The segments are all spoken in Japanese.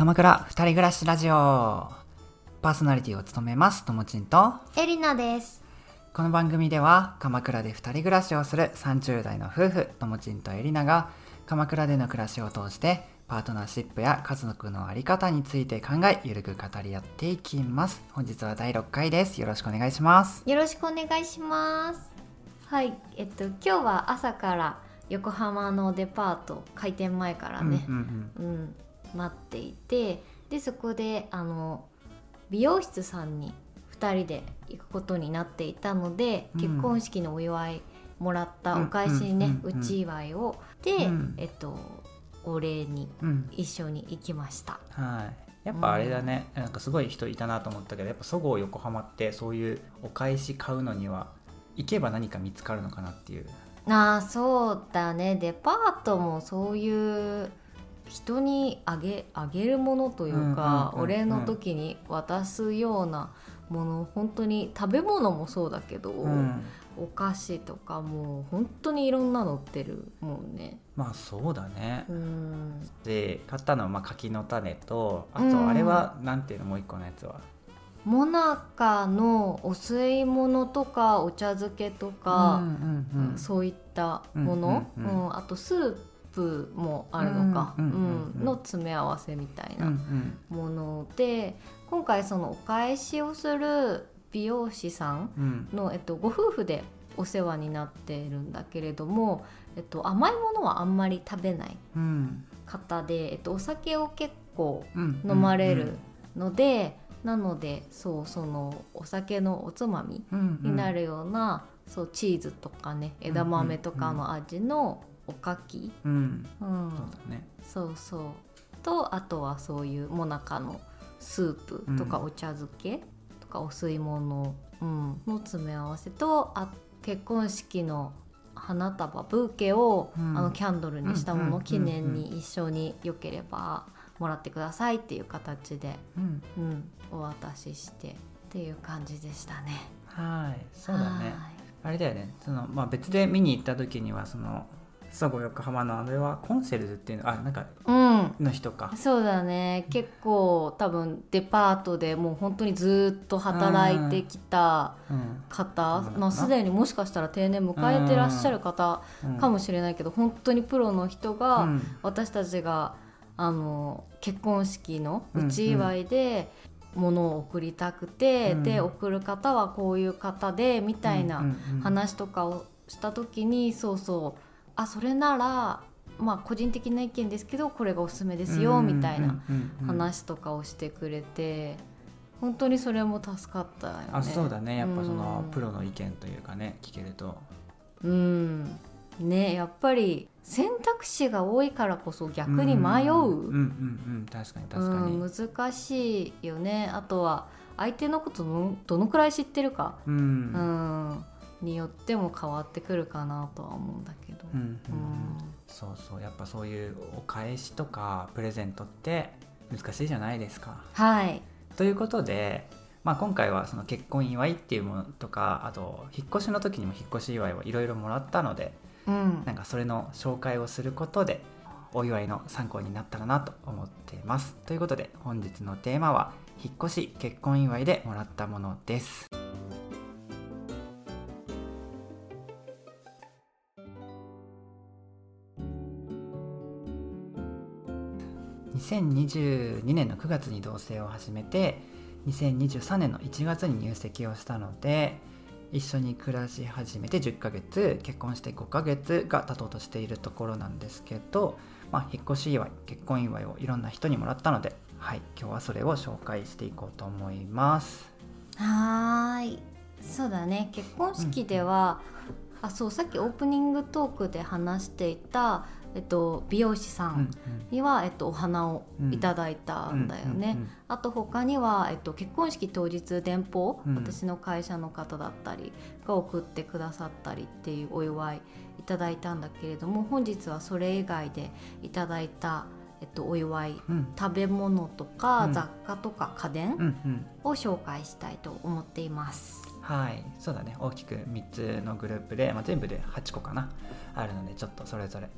鎌倉二人暮らしラジオ。パーソナリティを務めますともちんと。エリナです。この番組では鎌倉で二人暮らしをする30代の夫婦ともちんとエリナが鎌倉での暮らしを通してパートナーシップや家族のあり方について考えゆるく語り合っていきます。本日は第6回です。よろしくお願いします。よろしくお願いします。はい、えっと今日は朝から横浜のデパート開店前からね、うんうん。うん待っていて、でそこであの美容室さんに2人で行くことになっていたので、うん。結婚式のお祝いもらったお返しにね、うん。うん。うち祝いをで、うん。えっとお礼に一緒に行きました。はい。やっぱあれだね、なんかすごい人いたなと思ったけどやっぱそごう横浜ってそういうお返し買うのには行けば何か見つかるのかなっていう。ああそうだね。デパートもそういう人にあげあげるものというか、うんうんうんうん。お礼の時に渡すようなもの本当に食べ物もそうだけど、うん。お菓子とかもう本当にいろんなの売ってるもんね。まあそうだね。うん。で買ったのはまあ柿の種とあうん。とあれはなんていうのもう一個のやつは？もなかのお吸い物とかお茶漬けとか、うんうんうん。そういったもの、うんうんうん。うん。あとスープもあるのか、ううんの詰め合わせみたいなんもので今回そのお返しをする美容師さんうん。の、えっと、ご夫婦でお世話になっているんだけれども、えっと、甘いものはあんまり食べないうん。方で、えっと、お酒を結構うん飲まれるので、なのでそうそのお酒のおつまみになるるような、そうチーズとかね枝豆とかの味のおかき、うん。うん。そうだね。そうそう。とあとはそういうもなかのスープとかうんお茶漬け？とかお吸い物、うん、の詰め合わせとあ結婚式の花束ブーケを、うん。あのキャンドルにしたものを記念に一緒によければもらってくださいっていう形で、うん。うん、お渡ししてっていう感じでしたね。はい。そうだね。はい。あれだよね。その、まあ、別で見に行った時にはそのそごう横浜のあれはコンシェルジュっていうのあなんかうん。の人か。そうだね。結構多分デパートでもう本当にずっと働いてきたうん。方。そうなのかな。まあ、すでにもしかしたら定年迎えてらっしゃる方うん。かもしれないけど、本当にプロの人が、うん。私たちがあの結婚式のうんうち祝いで物を送りたくて、うん。で送る方はこういう方でみたいなうんうんうん。話とかをした時に、そうそうあそれならまあ個人的な意見ですけどこれがおすすめですよ、みたいな話とかをしてくれて本当にそれも助かったよね。あそうだね。やっぱそのうん。プロの意見というかね聞けると。うん。ねやっぱり選択肢が多いからこそ逆に迷う、うんうんうんうん確かに確かに。うん難しいよね。あとは相手のことのどのくらい知ってるか、うん。うんによっても変わってくるかなとは思うんだけど。うんうんうんそうそうやっぱそういうお返しとかプレゼントって難しいじゃないですか。はい、ということで、まあ、今回はその結婚祝いっていうものとかあと引っ越しの時にも引っ越し祝いをいろいろもらったのでうんなんかそれの紹介をすることでお祝いの参考になったらなと思っています。ということで本日のテーマは引っ越し結婚祝いでもらったものです。2022年の9月に同棲を始めて2023年の1月に入籍をしたので一緒に暮らし始めて10ヶ月結婚して5ヶ月が経とうとしているところなんですけど、まあ、引っ越し祝い結婚祝いをいろんな人にもらったので、はい、今日はそれを紹介していこうと思います。はーい。そうだね。結婚式では、あそうさっきオープニングトークで話していた、えっと、美容師さうんん。には、えっと、お花をいただいたんだよね。あと他には、えっと、結婚式当日電報、うん。私の会社の方だったりが送ってくださったりっていうお祝いいただいたんだけれども本日はそれ以外でいただいた、えっと、お祝いうん。食べ物とか、うん。雑貨とか家電を紹介したいと思っています。はい。そうだね。大きく3つのグループで、まあ、全部で8個かな。あるのでちょっとそれぞれ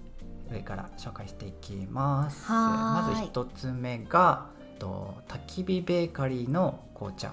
上から紹介していきます。まず一つ目がと焚き火ベーカリーの紅茶。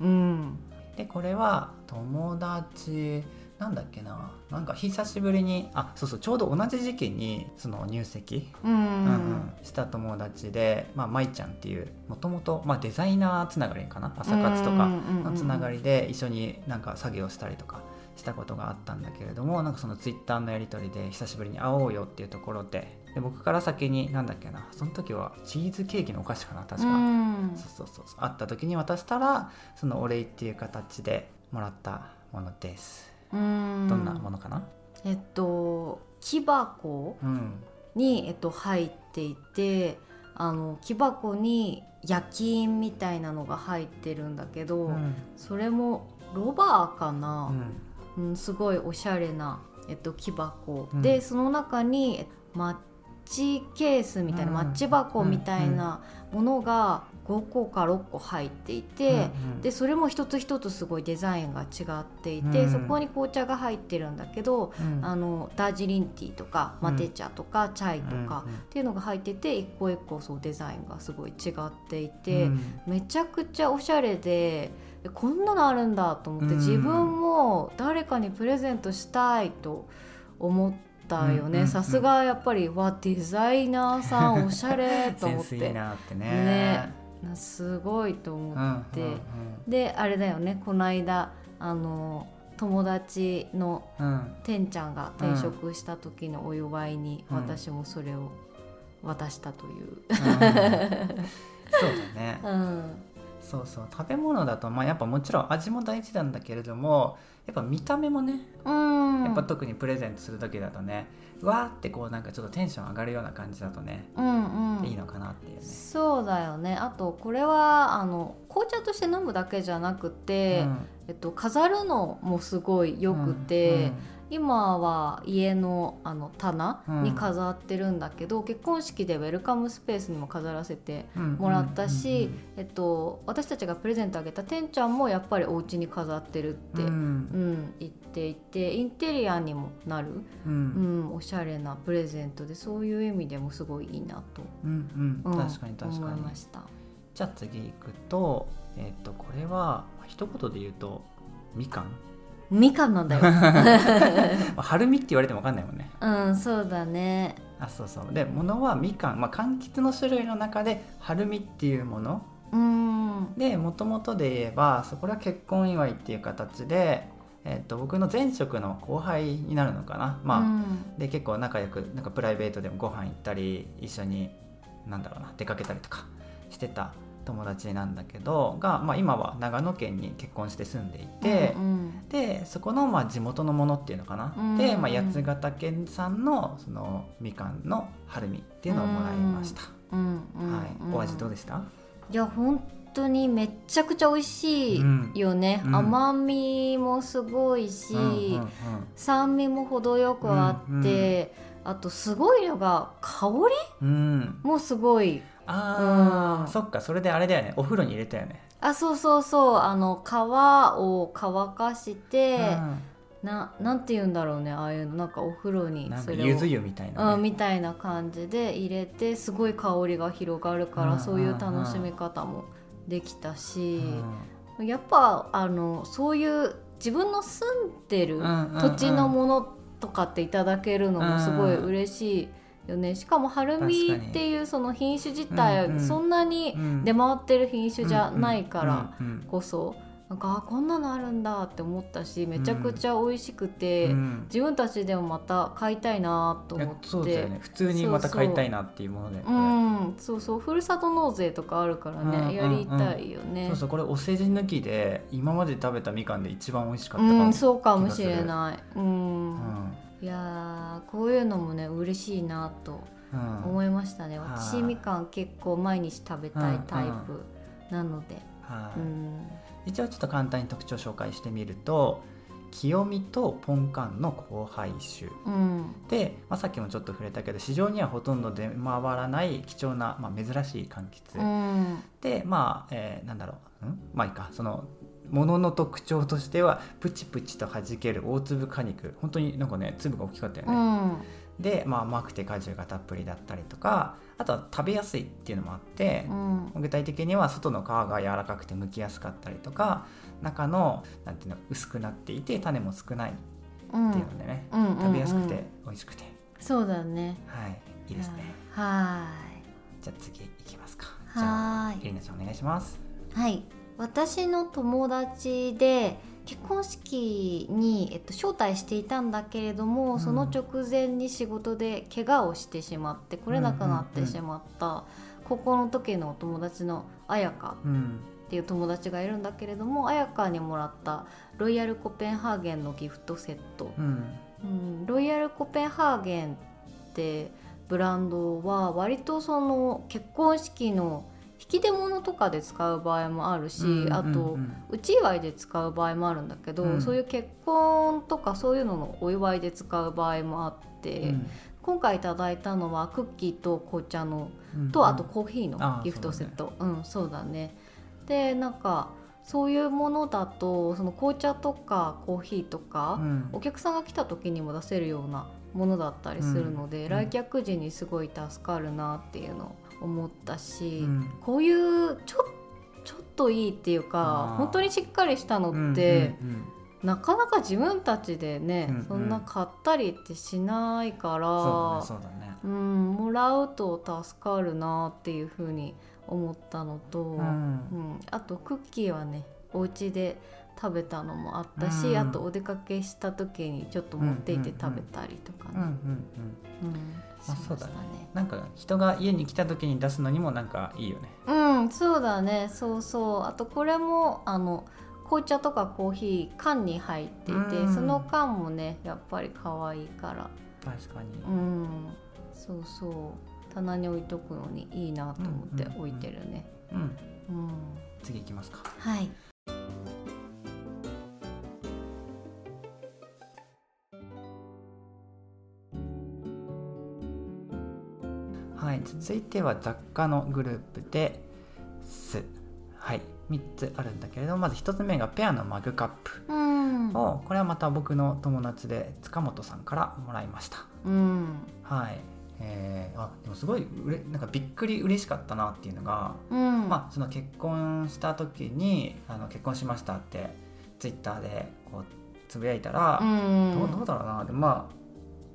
うん。でこれは友達なんだっけな。なんか久しぶりにあそうそうちょうど同じ時期にその入籍、うん。うんうんした友達で、まあ、舞ちゃんっていうもともとデザイナーつながりかな。朝活とかのつながりで一緒になんか作業したりとかしたことがあったんだけれどもなんかそのツイッターのやり取りで久しぶりに会おうよっていうところでで僕から先になんだっけなその時はチーズケーキのお菓子かな確か、うん。そうそうそう。会った時に渡したらそのお礼っていう形でもらったものです、うん。どんなものかな？えっと木箱うん。に、えっと、入っていてあの木箱に焼き印みたいなのが入ってるんだけど、うん。それもロバーかうな、んうんすごいおしゃれな、えっと、木箱、うん。でその中にえマッチケースみたいな、うん。マッチ箱みたいなものが5個か6個入っていて、うんでそれも一つ一つすごいデザインが違っていて、うん。そこに紅茶が入ってるんだけど、うん。あのダージリンティーとかうん。マテ茶とかチャイとか、うんっていうのが入ってて一個一個そうデザインがすごい違っていて、うん。めちゃくちゃおしゃれでえこんなのあるんだと思って、うん。自分も誰かにプレゼントしたいと思ったよね。うんうんうんさすがやっぱりわデザイナーさんおしゃれと思って。ね。ね。なすごいと思うんって、うんであれだよね。この間あの友達のうん。うんてんちゃんが転職した時のお祝いにうん。私もそれを渡したという。うん。そうだね。うんそうそう食べ物だとまあやっぱもちろん味も大事なんだけれどもやっぱ見た目もねうん。やっぱ特にプレゼントする時だとね、うわーってこうなんかちょっとテンション上がるような感じだとね、うんうん。いいのかなっていうね。そうだよね。あとこれはあの紅茶として飲むだけじゃなくて、えっと、飾るのもすごいよくて、今は家のあの棚に飾ってるんだけど、結婚式でウェルカムスペースにも飾らせてもらったし、えっと、私たちがプレゼントあげたてんちゃんもやっぱりお家に飾ってるって、ううんん言っていてインテリアにもなる、ううんんおしゃれなプレゼントでそういう意味でもすごいいいなと、うんうん。うん確かに確思かに。いました。じゃあ次行くとえっ、とこれは一言で言うとみかんみかんなんだよ。まあ春みって言われても分かんないもんねうん、そうだね。あそうそうでものはみかん、まあ、柑橘の種類の中で春みっていうものうん。でもともとで言えばそこは結婚祝いっていう形で、えっと僕の前職の後輩になるのかなまあ、うんで結構仲良くなんかプライベートでもご飯行ったり一緒になんだろうな出かけたりとかしてた友達なんだけどが、まあ、今は長野県に結婚して住んでいて、うんでそこのまあ地元のものっていうのかな、うんで、まあ、八ヶ県産のそのみかんの春みっていうのをもらいました、うんうんはい、お味どうでした？いや本当にめっちゃくちゃ美味しいよね、うん甘みもすごいし、うんうんうん。酸味も程よくあって、あとすごいのが香うん、りもすごいあー、うん。そっかそれであれだよね。お風呂に入れたよね、あそうそうそう。あの皮を乾かして、うななんて言うんだろうね。ああいうの。なんかお風呂にそれを。かゆず湯みたいな、ね、うん、みたいな感じで入れてすごい香りが広がるから、うんそういう楽しみ方もできたしう、ん。やっぱあのそういう自分の住んでるうんうんうん。土地のものとかっていただけるのもすごい嬉しいよね、しかもハルミ確かに。っていうその品種自体、そんなにうん。出回ってる品種じゃないからこそ、なんかあこんなのあるんだって思ったしめちゃくちゃ美味しくて、うん。自分たちでもまた買いたいなと思って。ね。普通にまた買いたいなっていうものでうん、そうそう。ふるさと納税とかあるからね、うんうんやりたいよね。そうそう。これお世辞抜きで今まで食べたみかんで一番美味しかったかも、うん、そうかもしれない。うん、うんいやーこういうのもね嬉しいなとうん。思いましたね。はい。私みかん結構毎日食べたいタイプなので、はい。うん、一応ちょっと簡単に特徴を紹介してみると清見とポンカンの交配種うん、で、まあ、さっきもちょっと触れたけど市場にはほとんど出回らない貴重な、まあ、珍しい柑橘、うん、でまあ、えーなんだろう、ん？まあいいか。そのものの特徴としてはプチプチと弾ける大粒果肉。本当になんかね粒が大きかったようね、ん、で、まあ、甘くて果汁がたっぷりだったりとかあとは食べやすいっていうのもあって、うん。具体的には外の皮が柔らかくて剥きやすかったりとか中のなんていうの薄くなっていて種も少ないうんっていうのでね、うん。うんうん食べやすくて美味しくて。そうだね。はい。いいですね、はじゃあ次いきますか。じゃあエリナちゃんお願いします。はい私の友達で結婚式に、えっと、招待していたんだけれども、うん。その直前に仕事で怪我をしてしまって来れなくなってしまった、高校の時のお友達の彩香うん。っていう友達がいるんだけれども彩香にもらったロイヤルコペンハーゲンのギフトセット、うん。うん、ロイヤルコペンハーゲンってブランドは割とその結婚式の引き出物とかで使う場合もあるし、うんあと、うん。うち祝いで使う場合もあるんだけど、うん。そういう結婚とかそういうののお祝いで使う場合もあって、うん。今回いただいたのはクッキーと紅茶のうんとあとコーヒーああのギフトセット。うんそうだね。でなんかそういうものだとその紅茶とかコーヒーとか、うん。お客さんが来た時にも出せるようなものだったりするので、うん。来客時にすごい助かるなっていうのを思ったし、うん。こういうちょちょっといいっていうか本当にしっかりしたのって、うんうんなかなか自分たちでね、うんうん。そんな買ったりってしないから。うんそうだねそうだね。うん、もらうと助かるなっていうふうに思ったのと、ううん。んあとクッキーはねお家で食べたのもあったし、うん。あとお出かけした時にちょっと持っていて食べたりとかね、うんうんうん。うんまあそうだね。なんか人が家に来た時に出すのにもなんかいいよね。うんそうだね。そうそう。あとこれもあの紅茶とかコーヒー缶に入っていて、うん。その缶もねやっぱり可愛いから。確かに。うん。そうそう。棚に置いとくのにいいなと思って置いてるね。うん。うん。次行きますか。はい。はい続いては雑貨のグループですはい3つあるんだけれどもまず1つ目がペアのマグカップうん。をこれはまた僕の友達で塚本さんからもらいましたうん。はいえー、あでもすごいうれなんかびっくり嬉しかったなっていうのが、うん。まあその結婚した時にあの結婚しましたってツイッターでこうつぶやいたら、うん。どうどうだろうなでもまあ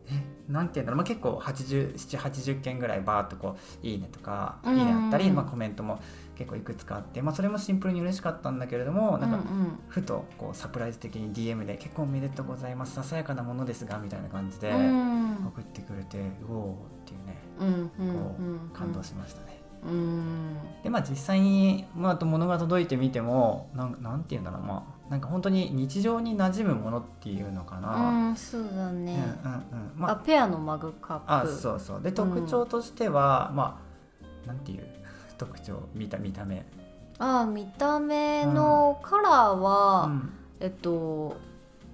えなんていうんだろう、まあ、結構8780件ぐらいバーっとこう「いいね」とか「いうんいね」あったり、まあ、コメントも結構いくつかあって、まあ、それもシンプルに嬉しかったんだけれどもなんかうんふとこうサプライズ的に DM で「結婚おめでとうございますささやかなものですが」みたいな感じでうん。送ってくれて「うおー」っていうね。こう感動しましたね。うん。でまあ実際に、まあ、あと物が届いてみてもなんなんていうんだろうまあなんか本当に日常に馴染むものっていうのかな。うん、そうだね。うんうんうん。まあ、あペアのマグカップ。あそうそう。で特徴としては、まあなんていう？特徴？見た見た目、あ、見た目のカラーは、うん。えっと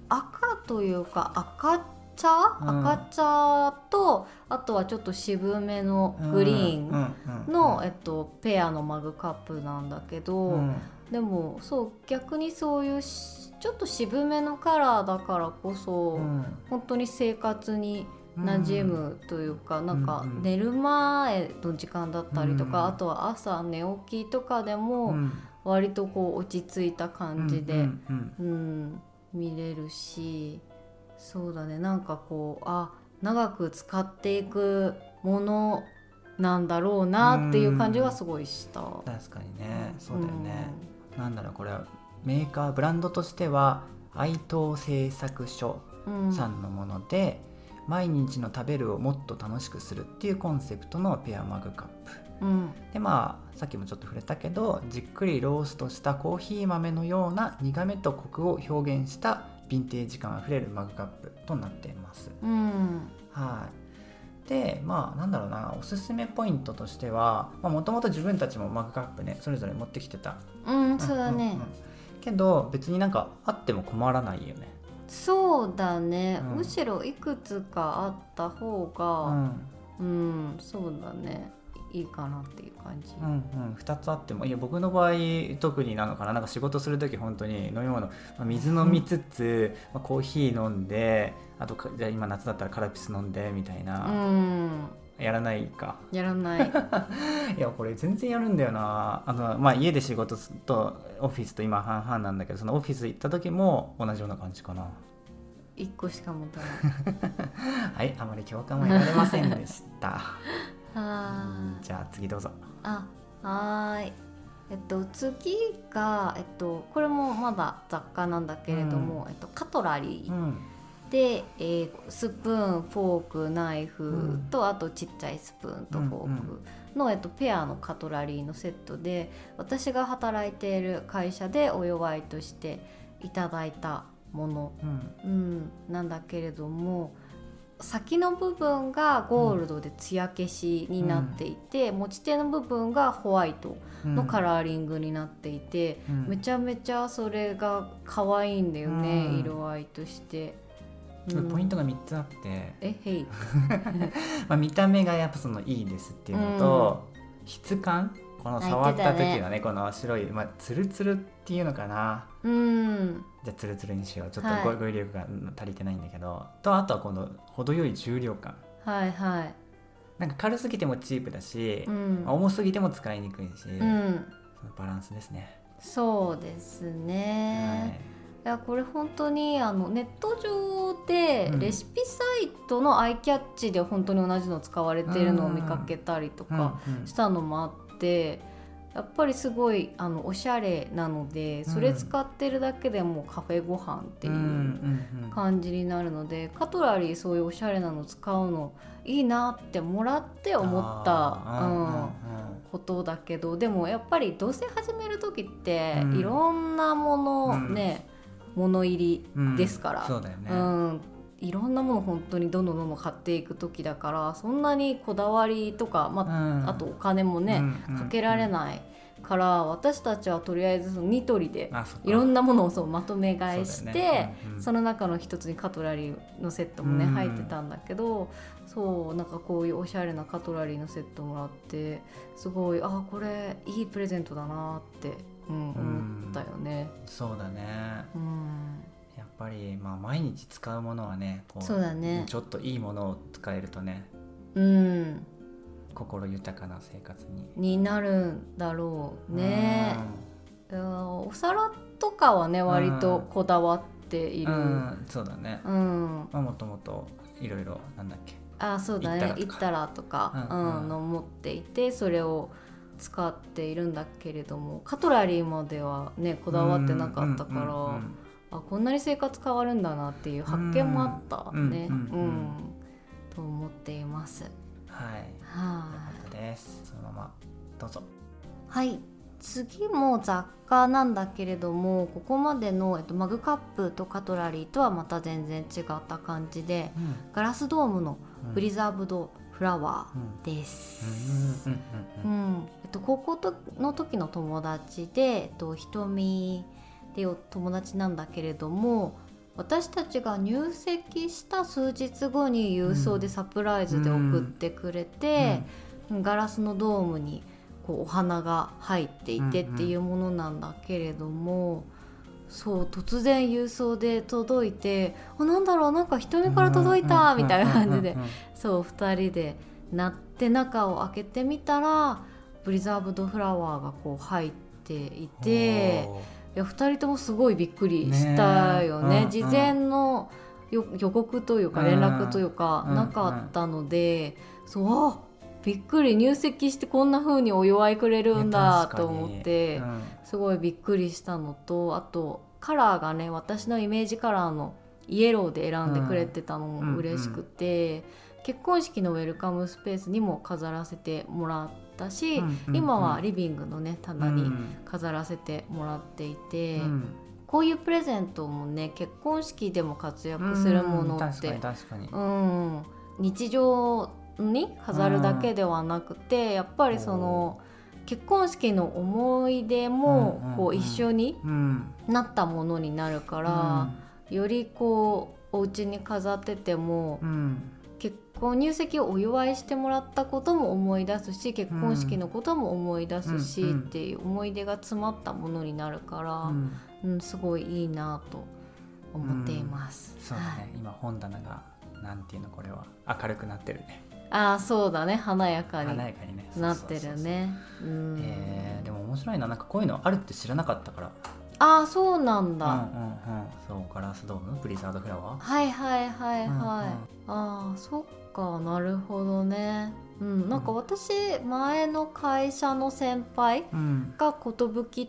赤というか赤茶、うん。赤茶とあとはちょっと渋めのグリーンンの、えっと、ペアのマグカップなんだけど、うんでもそう逆にそういうしちょっと渋めのカラーだからこそ、うん。本当に生活に馴染むというか、なんかうんうん。寝る前の時間だったりとか、うんあとは朝寝起きとかでも、うん。割とこう落ち着いた感じで、うん、見れるしそうだね。なんかこうあ長く使っていくものなんだろうなっていう感じはすごいした。確かにね。そうだよね、なんだろうこれはメーカーブランドとしては愛東製作所うん、さんのもので、毎日の食べるをもっと楽しくするっていうコンセプトのペアマグカップ。うん。でまあさっきもちょっと触れたけどじっくりローストしたコーヒー豆のような苦めとコクを表現したヴィンテージ感あふれるマグカップとなっています。うん。はいでまあなんだろうなおすすめポイントとしてはもともと自分たちもマグカップねそれぞれ持ってきてた。うん、そうだね、んんん。けど別になんかあっても困らないよね。そうだね、うん。むしろいくつかあった方うがん。うん、そうだね。いいかなっていう感じ、うんうん、2つあってもいや僕の場合特になのかな。なんか仕事する時本当に飲み物、まあ、水飲みつつ、まあ、コーヒー飲んであとかじゃあ今夏だったらカラピス飲んでみたいな、うん。やらないか。やらない。いやこれ全然やるんだよな。あの、まあ、家で仕事とオフィスと今半々なんだけどそのオフィス行った時も同じような感じかな。一個しか持たない。はいあまり共感は得られませんでした。あじゃあ次どうぞ。あはーい。えっと次がえっとこれもまだ雑貨なんだけれども、えっとカトラリー、うんで、えースプーンフォークナイフうん。と、あとちっちゃいスプーンとフォークの、えっと、ペアのカトラリーのセットで私が働いている会社でお祝いとしていただいたもの、うん。うん、なんだけれども先の部分がゴールドで艶消しになっていて、持ち手の部分がホワイトのカラーリングになっていて、うん。めちゃめちゃそれが可愛いんだよね、うん。色合いとして。うん。ポイントが3つあって、えへい。まあ、見た目がやっぱそのいいですっていうのと、質感。この触った時のねこの白い、まあ、ツルツルっていうのかな。うん。じゃあツルツルにしよう。ちょっはい。と語,、語彙力がうん足りてないんだけど。とあとはこの程よい重量感。はいはい。なんか軽すぎてもチープだしう、ん。まあ重すぎても使いにくいし、うん。そのバランスですね、そうですね、はいいやこれ本当にあのネット上でうん。レシピサイトのアイキャッチで本当に同じの使われているのを見かけたりとかしたのもあってやっぱりすごいあのおしゃれなのでそれ使ってるだけでもうカフェご飯っていう感じになるのでカトラリーそういうおしゃれなの使うのいいなってもらって思った。うんことだけどでもやっぱり同棲始める時って、うん。いろんなものうん。ね、物入りうんですから。そうだよね、うん、いろんなもの本当にどんどんどんどん買っていく時だからそんなにこだわりとか、まうん。あ、あとお金もね、うんかけられないから私たちはとりあえずそのニトリでいろんなものをそうまとめ買いしてそうだよね。うんうんその中の一つにカトラリーのセットもね、うん入ってたんだけどそうなんかこういうおしゃれなカトラリーのセットもらってすごいあこれいいプレゼントだなって、うん、思ったよね。そうだね。うん。やっぱり、まあ、毎日使うものはねこそうだね。ちょっといいものを使えるとねうん。心豊かな生活に。になるんだろうね。いやお皿とかはね割とこだわっていうん、る。うんそうだね、うん、まあ、もともといろいろなんだっけ。あそうだね「行ったたら」とか、ううんん。うんの持っていてそれを使っているんだけれどもカトラリーまではねこだわってなかったから、うんうんうんあこんなに生活変わるんだなっていう発見もあったね。うんうんうんうんと思っています。はい。よはかったです。そのままどうぞ。い、はい。次も雑貨なんだけれどもここまでの、えっと、マグカップとカトラリーとはまた全然違った感じでガラスドームのプリザーブドフラワーです。うんと、高校との時の友達で、えっと、瞳っていう友達なんだけれども私たちが入籍した数日後に郵送でサプライズで送ってくれて、ガラスのドームにこうお花が入っていてっていうものなんだけれども、そう突然郵送で届いてあなんだろうなんか瞳から届いたみたいな感じでうんうんうんそう2人でなって中を開けてみたらプリザーブドフラワーがこう入っていていや2人ともすごいびっくりしたよね。ね事前のよ予告というか連絡というかうん。なかったので、そうあびっくり。入籍してこんな風にお祝いくれるんだと思って。うん。すごいびっくりしたのとあとカラーがね私のイメージカラーのイエローで選んでくれてたのも嬉しくて、結婚式のウェルカムスペースにも飾らせてもらったし、うんうん今はリビングのね棚にうん飾らせてもらっていて、うん。こういうプレゼントもね結婚式でも活躍するものってうん、日常に飾るだけではなくて、やっぱりその結婚式の思い出もうんうんうん。こう一緒にうん。なったものになるから、よりこうお家に飾っててもうん結婚入籍をお祝いしてもらったことも思い出すし結婚式のことも思い出すし、うんうんっていう思い出が詰まったものになるから、うん。うんすごいいいなと思っています。そうだね、今本棚がなんていうのこれは。明るくなってるね。ああそうだね。華やかになってるね。うん。えーでも面白いな。なんかこういうのあるって知らなかったからああそうなんだ。うんうんうん。そうガラスドーム？ブリザードフラワー？はいはいはいはい。うんうん。ああそっかなるほどね。うんなんか私前の会社の先輩うん。が寿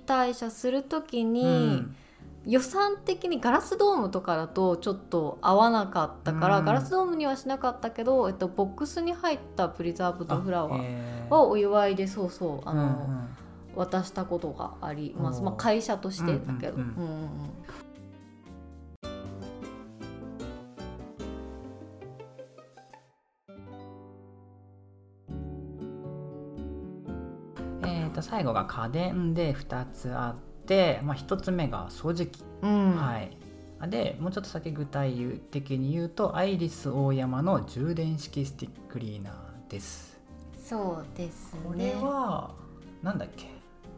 退社するときに、うん。予算的にガラスドームとかだとちょっと合わなかったから、うん。ガラスドームにはしなかったけど、えっと、ボックスに入ったプリザーブドフラワーえー。をお祝いでそうそうあの、うんうん渡したことがあります、まあ、会社としてだけど。うんう最後が家電で2つあって、まあ、1つ目が掃除機、うん。はい。でもうちょっと先具体的に言うとアイリスオーヤマの充電式スティッククリーナーです。そうですね。これはなんだっけ、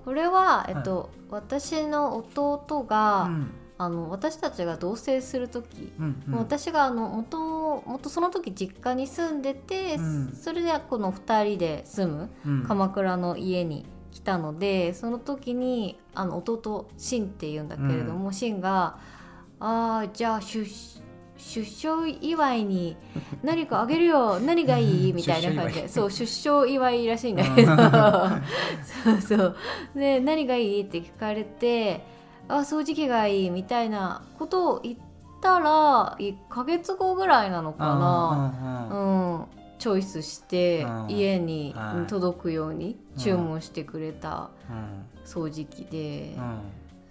これは、えっと私の弟が、うん。あの私たちが同棲する時、うんうん。もう私があの元もとその時実家に住んでて、うん。それでこの2人で住むうん。鎌倉の家に来たのでその時にあの弟シンっていうんだけれども、シンが「あーじゃあ出出生祝いに何かあげるよ何がいい?」みたいな感じ。でそう出生祝いらしいんだけどそうそう。で何がいい？って聞かれて「あ掃除機がいい」みたいなことを言ったら1ヶ月後ぐらいなのかな。うんチョイスしてうん。家にはい。届くように注文してくれたうん。掃除機で、うん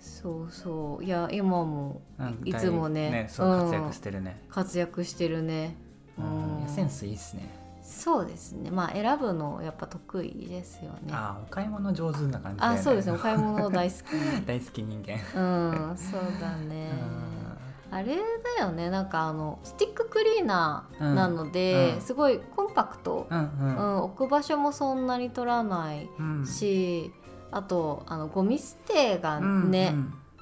そうそう。いや今もいつもね。そううん。活躍してるね、活躍してるね、うん。センスいいっすね、そうですね。まあ選ぶのやっぱ得意ですよね。あお買い物上手な感じね。あそうですね。お買い物大好き。大好き人間、うんそうだね。あれだよね。なんかあのスティッククリーナーなので、うん。すごいコンパクト、うんううんん、置く場所もそんなに取らないうん。し、あとあのゴミ捨てがね、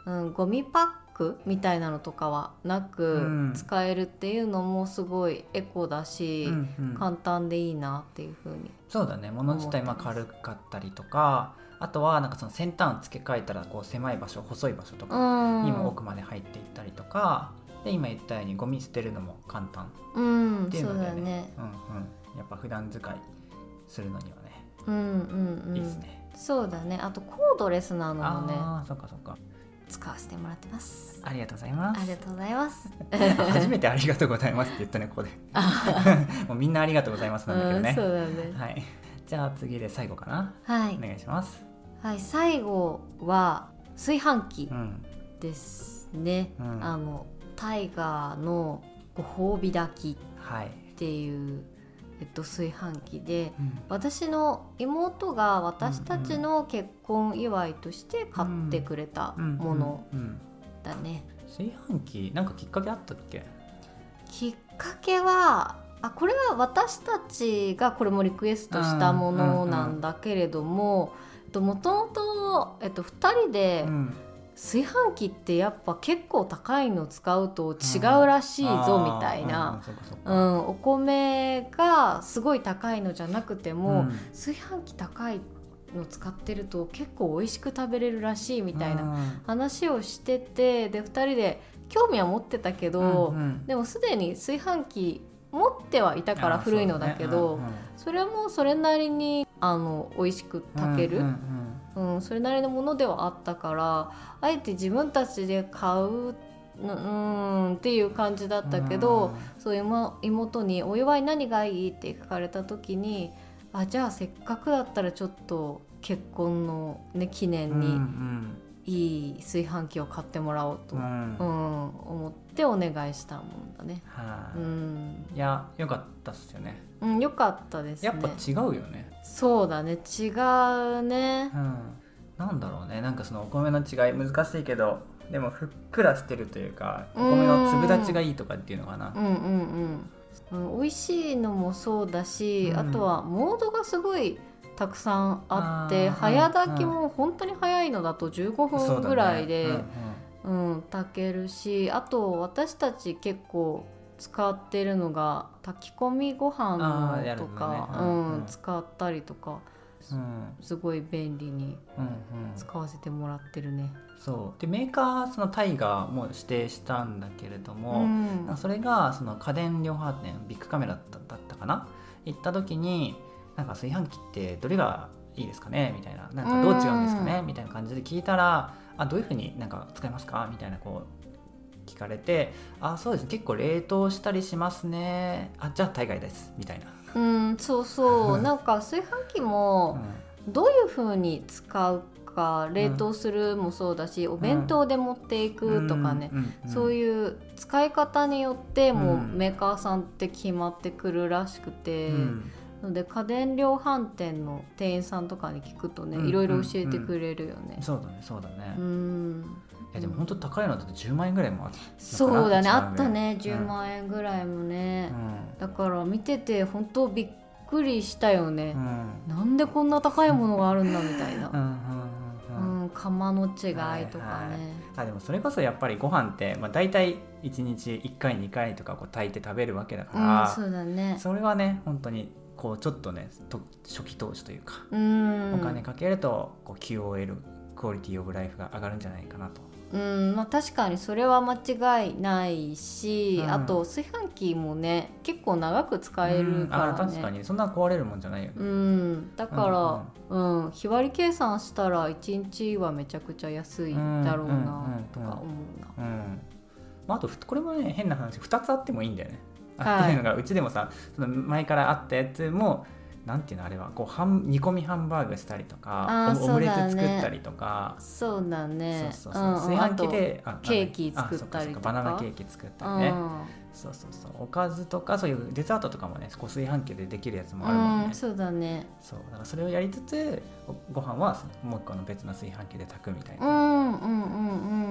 うんゴミパックみたいなのとかはなく、うん。使えるっていうのもすごいエコだし、うんうん。簡単でいいなっていうふうにそうだね。物自体まあ軽かったりとかあとはなんかその先端付け替えたらこう狭い場所細い場所とかうん。にも奥まで入っていったりとか、で今言ったようにゴミ捨てるのも簡単うんっていうのでね。だね。うんうん、やっぱ普段使いするのにはね、うんうんうん。いいですねそうだね。あとコードレスなのもねああそっかそっか。使わせてもらってます。ありがとうございます。ありがとうございます。初めてありがとうございますって言ったねここで。もうみんなありがとうございますなんだけどね、うんそうだね。はい。じゃあ次で最後かな。はい。お、願いします。はい、最後は炊飯器うん。ですね、うん。あのタイガーのご褒美炊きはい、っていう、えっと、炊飯器でうん。私の妹が私たちの結婚祝いとして買ってくれたものだね。炊飯器なんかきっかけあったっけ？きっかけはあこれは私たちがこれもリクエストしたものなんだけれどももともと2人でうん炊飯器ってやっぱ結構高いの使うと違うらしいぞみたいな、うんうん、お米がすごい高いのじゃなくても、うん。炊飯器高いの使ってると結構美味しく食べれるらしいみたいな話をしててで2人で興味は持ってたけど、うんうん。でもすでに炊飯器持ってはいたから古いのだけどそ,、れもそれなりにあの美味しく炊ける、うんうんそれなりのものではあったからあえて自分たちで買ううんっていう感じだったけど、そう妹妹に「お祝い何がいい?」って聞かれた時にあじゃあせっかくだったらちょっと結婚の、ね、記念うんにうんいい炊飯器を買ってもらおうと、ううんん思ってお願いしたもんだね。はいうん、いやよかったっすよねうん、よかったですね。やっぱ違うよねそうだね違うねう。んなんだろうね。なんかそのお米の違い難しいけどでもふっくらしてるというかお米の粒立ちがいいとかっていうのかな。うんうんうん、うん、美味しいのもそうだし、うん。あとはモードがすごいたくさんあって早炊きも本当に早いのだと15分ぐらいでうん炊けるしあと私たち結構使ってるのが炊き込みご飯のとか、ねうん、使ったりとかうん。すごい便利にうんうん。使わせてもらってるね。そう。でメーカーそのタイがもう指定したんだけれどうも、んそれがその家電量販店ビッグカメラだっただったかな？行った時になんか炊飯器ってどれがいいですかね？みたいな。なんかどう違うんですかね？みたいな感じで聞いたらあどういうふうになんか使いますか？みたいなこう聞かれてあそうです。ね結構冷凍したりしますね。あじゃあ大概です。みたいな、うん、そうそう。なんか炊飯器もどういう風に使うか冷凍するもそうだし、お弁当で持っていくとかね、そうういう使い方によってもううん。メーカーさんって決まってくるらしくて、ん。ので家電量販店の店員さんとかに聞くとね、うん。いろいろ教えてくれるよね。そうだねそうだね、ういんやでも本当高いのだと10万円ぐらいもあるそうだね。あったね。うん。10万円ぐらいもね、うだから見てて本当びっくりしたよね、んうん。なんでこんな高いものがあるんだみたいな。う、んうん釜の違いとかね、はいはいあでもそれこそやっぱりご飯って、まあ、大体1日1回2回とかこう炊いて食べるわけだかうんら、そうだね。それはね本当にこうちょっとねと初期投資というか、うん。お金かけるとこう QOL クオリティオブライフが上がるんじゃないかなと。うんまあ、確かにそれは間違いないし、うんあと炊飯器もね結構長く使えるからね、うんあ確かにそんな壊れるもんじゃないよね。うん、だから、うん日割り計算したら1日はめちゃくちゃ安いだろうなとか思うな。うんまあ、あとふこれもね変な話2つあってもいいんだよね。はいあっていうのがうちでもさその前からあったやつもなんていうのあれはこうハン煮込みハンバーグしたりとかオムレツ作ったりとか。そうだね。そうそうそう。うん炊飯器であケーキ作ったりとか。バナナケーキ作ったうん。りね、そうそうそう。おかずとかそういうデザートとかもねこう炊飯器でできるやつもあるもんね、うん、そうだね。そう。だからそれをやりつつごご飯はもう一個の別の炊飯器で炊くみたいな、うんうんうん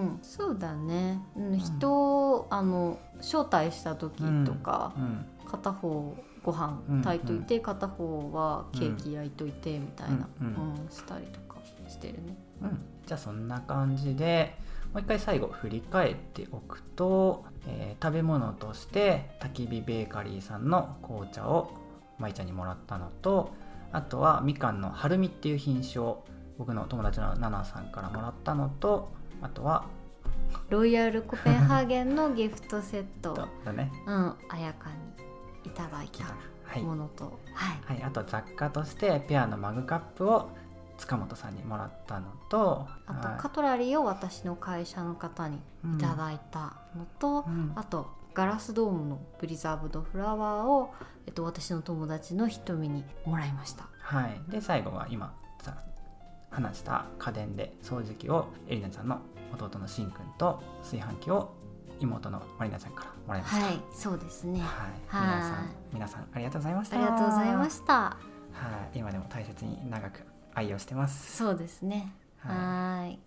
うんそうだね、うん、人を、あの招待した時とか、うん。片方ご飯うん炊いといて、片方はケーキ焼いといてみたいな、ううん。んしたりとかしてるね。うん、じゃあそんな感じでもう一回最後振り返っておくと、えー食べ物として焚き火ベーカリーさんの紅茶を舞ちゃんにもらったのとあとはみかんのはるみっていう品種を僕の友達のナナさんからもらったのとあとはロイヤルコペンハーゲンのギフトセット、だね。うん、あやかにいただいたものと、はい、はい、あと雑貨としてペアのマグカップを塚本さんにもらったのとあとはい。カトラリーを私の会社の方にいただいたのと、うん。あとガラスドームのプリザーブドフラワーを、えっと、私の友達の瞳にもらいました。はい、で最後は今さ話した家電で掃除機をエリナちゃんの弟のしんくんと炊飯器を妹のマリナちゃんからもらいました。はい、そうですね。はい、はい皆さん皆さんありがとうございました。ありがとうございました。はい、今でも大切に長く愛用してます。そうですね。はい。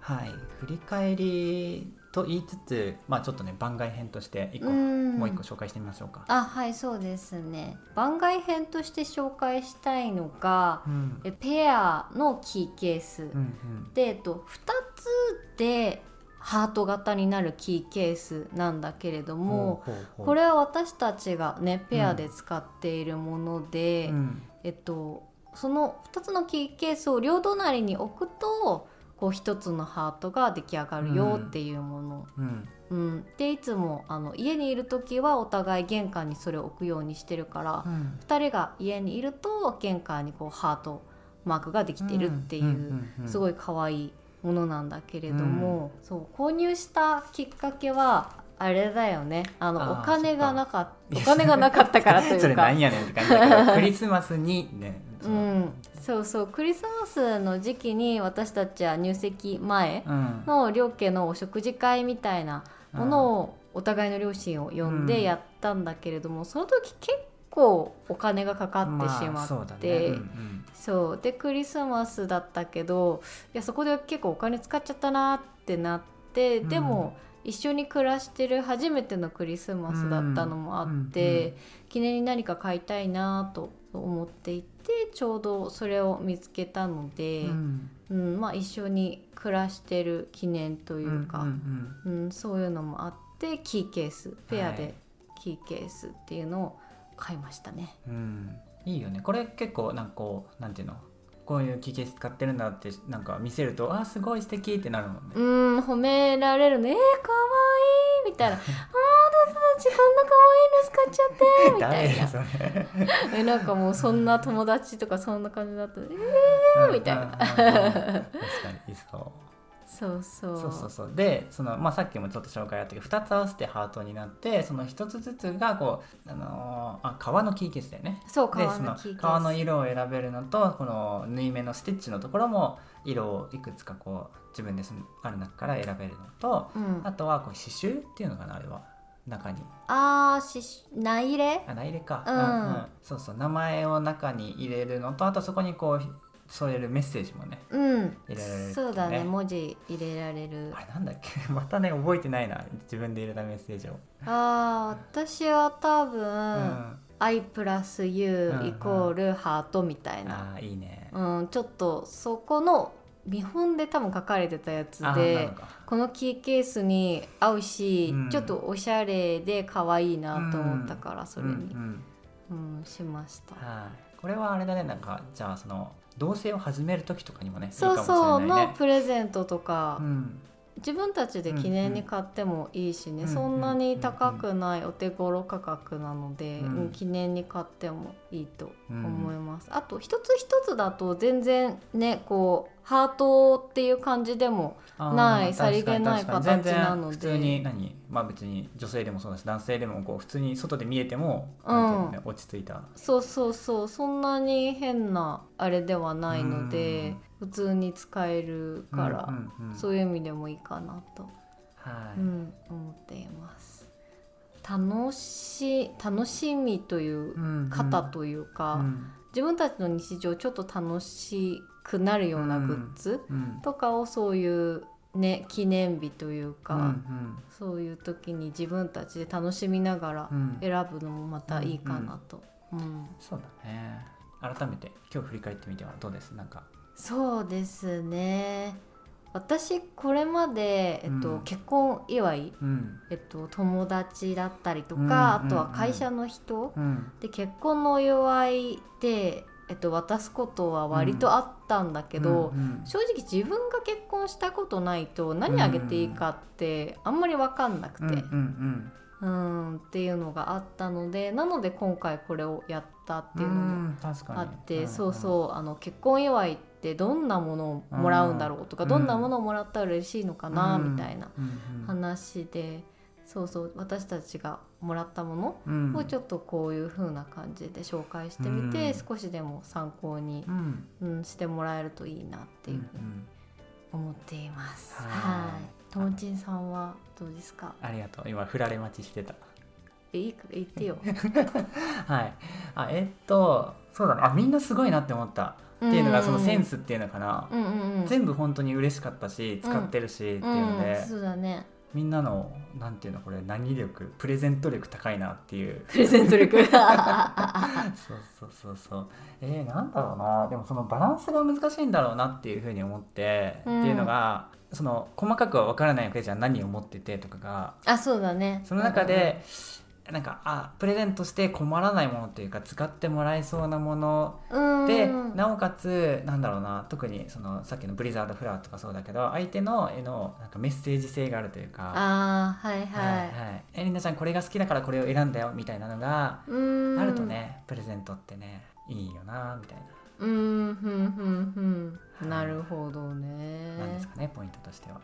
はい、振り返りと言いつつ、まあちょっとね番外編として一個うん。もう一個紹介してみましょうか。あ、はい、そうですね。番外編として紹介したいのが、うん、えペアのキーケース、うんうん。で、えっと、2つでハート型になるキーケースなんだけれども、これは私たちがねペアで使っているもので、うん。えっと、その2つのキーケースを両隣に置くとこう1つのハートが出来上がるよっていうもの、うん。うん。でいつもあの家にいる時はお互い玄関にそれを置くようにしてるから、うん。2人が家にいると玄関にこうハートマークができてるっていう、すごいい可愛いものなんだけれども、そう購入したきっかけはあれだよね。あのお金がなかっそっか。お金がなかったからとそいうか。れなんやねんって感じだけどクリスマスにね、う、そうん。そうそうクリスマスの時期に私たちは入籍前うん。の両家のお食事会みたいなものをお互いの両親を呼んでやったんだけれども、その時結構お金がかかってしまそうだね。って、うんうん。そう。でクリスマスだったけどいやそこで結構お金使っちゃったなってなって、でも一緒に暮らしてる初めてのクリスマスだったのもあって、記念に何か買いたいなと思っていてちょうどそれを見つけたので、うん。まあ、一緒に暮らしてる記念というか、うんそういうのもあってキーケースペアでキーケースっていうのを買いましたね。はい、うん。いいよね。これ結構なんかこうなんていうの？こういうキーケース使ってるんだってなんか見せるとあすごい素敵ってなるもんね。うん褒められるねえー、かわいいみたいな。ああ私たちこんな使っちゃってみたいな。えなんかもうそんな友達とかそんな感じだったえー、みたいな。確かにいそうそうそうそう。そうそう。でその、まあ、さっきもちょっと紹介あったけど2つ合わせてハートになってその1つずつがこう、あのー、あ革のキーケースだよね。そう革のキーケース。革の色を選べるのとこの縫い目のステッチのところも色をいくつかこう自分である中から選べるのと、うん、あとはこう刺繍っていうのかなあれは中に。ああし内入れ？あ内入れか、うん、うん、そうそう。名前を中に入れるのとあとそこにこう添えるメッセージもね、うん、入れられる、ね、そうだね。文字入れられる。あれなんだっけ？またね覚えてないな。自分で入れたメッセージを。ああ私は多分、うん、I プラス U イコールハートみたいな、うん、あいいね、うん、ちょっとそこの見本で多分書かれてたやつでこのキーケースに合うし、うん、ちょっとおしゃれで可愛いなと思ったから、それに、うんしました、はい、これはあれだね。なんかじゃあその同棲を始める時とかにもねそうそう、ね、のプレゼントとか、うん、自分たちで記念に買ってもいいしね、うんうん、そんなに高くないお手頃価格なので、うん、記念に買ってもいいと思います、うん、あと一つ一つだと全然ねこうハートっていう感じでもないさりげない形なので。普通に何？まあ別に女性でもそうだし男性でもこう普通に外で見えても、うん、ね、落ち着いた。そうそうそう。そんなに変なあれではないので、普通に使えるから、うんうんうん、そういう意味でもいいかなと、はい。うん、思っています。楽し楽しみという方というか、うんうん、自分たちの日常ちょっと楽しくなるようなグッズとかをそういうね記念日というか、うんうん、そういう時に自分たちで楽しみながら選ぶのもまたいいかなと。うん、うん、そうだね。改めて今日振り返ってみてはどうです？なんかそうですね。私これまで、えっと、うん、結婚祝い、うん、えっと、友達だったりとか、うん、あとは会社の人、で結婚のお祝いでえっと、渡すことは割とあったんだけど、正直自分が結婚したことないと何あげていいかってあんまり分かんなくて、うん、うん、っていうのがあったのでなので今回これをやったっていうのもあって、そうそうあの結婚祝いってどんなものをもらうんだろうとか、どんなものをもらったら嬉しいのかな、みたいな話で。そうそう私たちがもらったものをちょっとこういう風な感じで紹介してみて、うん、少しでも参考に、うん、うん、してもらえるといいなっていうふうに思っています。うん、はい。ともちんさんはどうですか？ありがとう。今振られ待ちしてた。えい言ってよ。はい。あえっとそうだね。あみんなすごいなって思ったっていうのがそのセンスっていうのかな、うんうんうん、全部本当に嬉しかったし使ってるしっていうので、そうだね。みんなのなんていうのこれ何力プレゼント力高いなっていう。プレゼント力。そうそうそうそう。えー、なんだろうな。でもそのバランスが難しいんだろうなっていうふうに思って、うん、っていうのがその細かくは分からないわけじゃん。何を持っててとかが。あそうだね。その中で、うんなんかあプレゼントして困らないものというか使ってもらえそうなものでなおかつなんだろうな特にそのさっきのブリザードフラワーとかそうだけど相手の絵のなんかメッセージ性があるというかあはいはい、はいはい、えりなちゃんこれが好きだからこれを選んだよみたいなのがあるとねプレゼントってねいいよなみたいな。うんふんふんふんなるほどね。なんですかねポイントとしては。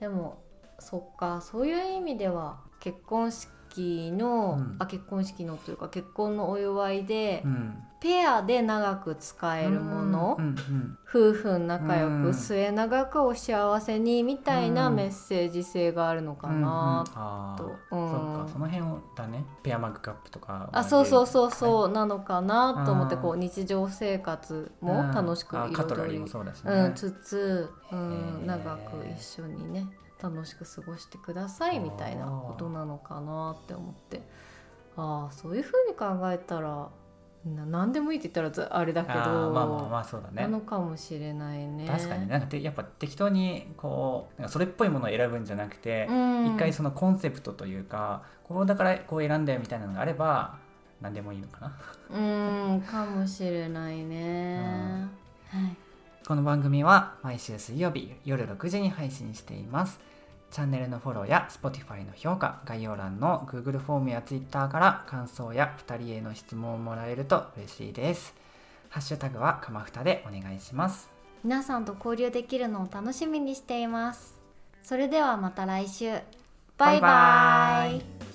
でもそっかそういう意味では結婚式式の、うん、あ結婚式のというか結婚のお祝いで、うん、ペアで長く使えるもの、うんうん、夫婦仲良く末永くお幸せにみたいなメッセージ性があるのかなと、うん。うん、そっかその辺だね。ペアマグカップとか、あそうそうそうそうなのかなと思ってこう日常生活も楽しく彩り、ね、うん、つつ、うん、長く一緒にね楽しく過ごしてくださいみたいなことなのかなって思って。ああそういうふうに考えたらな何でもいいって言ったらあれだけどまあまあまあそうだね。なのかもしれないね。確かになんかやっぱ適当にこうそれっぽいものを選ぶんじゃなくて、うん、一回そのコンセプトというかこうだからこう選んだよみたいなのがあれば何でもいいのかな。うんかもしれないね、うん、はい、この番組は毎週水曜日夜6時に配信していますチャンネルのフォローや Spotify の評価、概要欄の Google フォームや Twitter から感想や2人への質問をもらえると嬉しいです。ハッシュタグはかまふたでお願いします。皆さんと交流できるのを楽しみにしています。それではまた来週。バイバイバイバ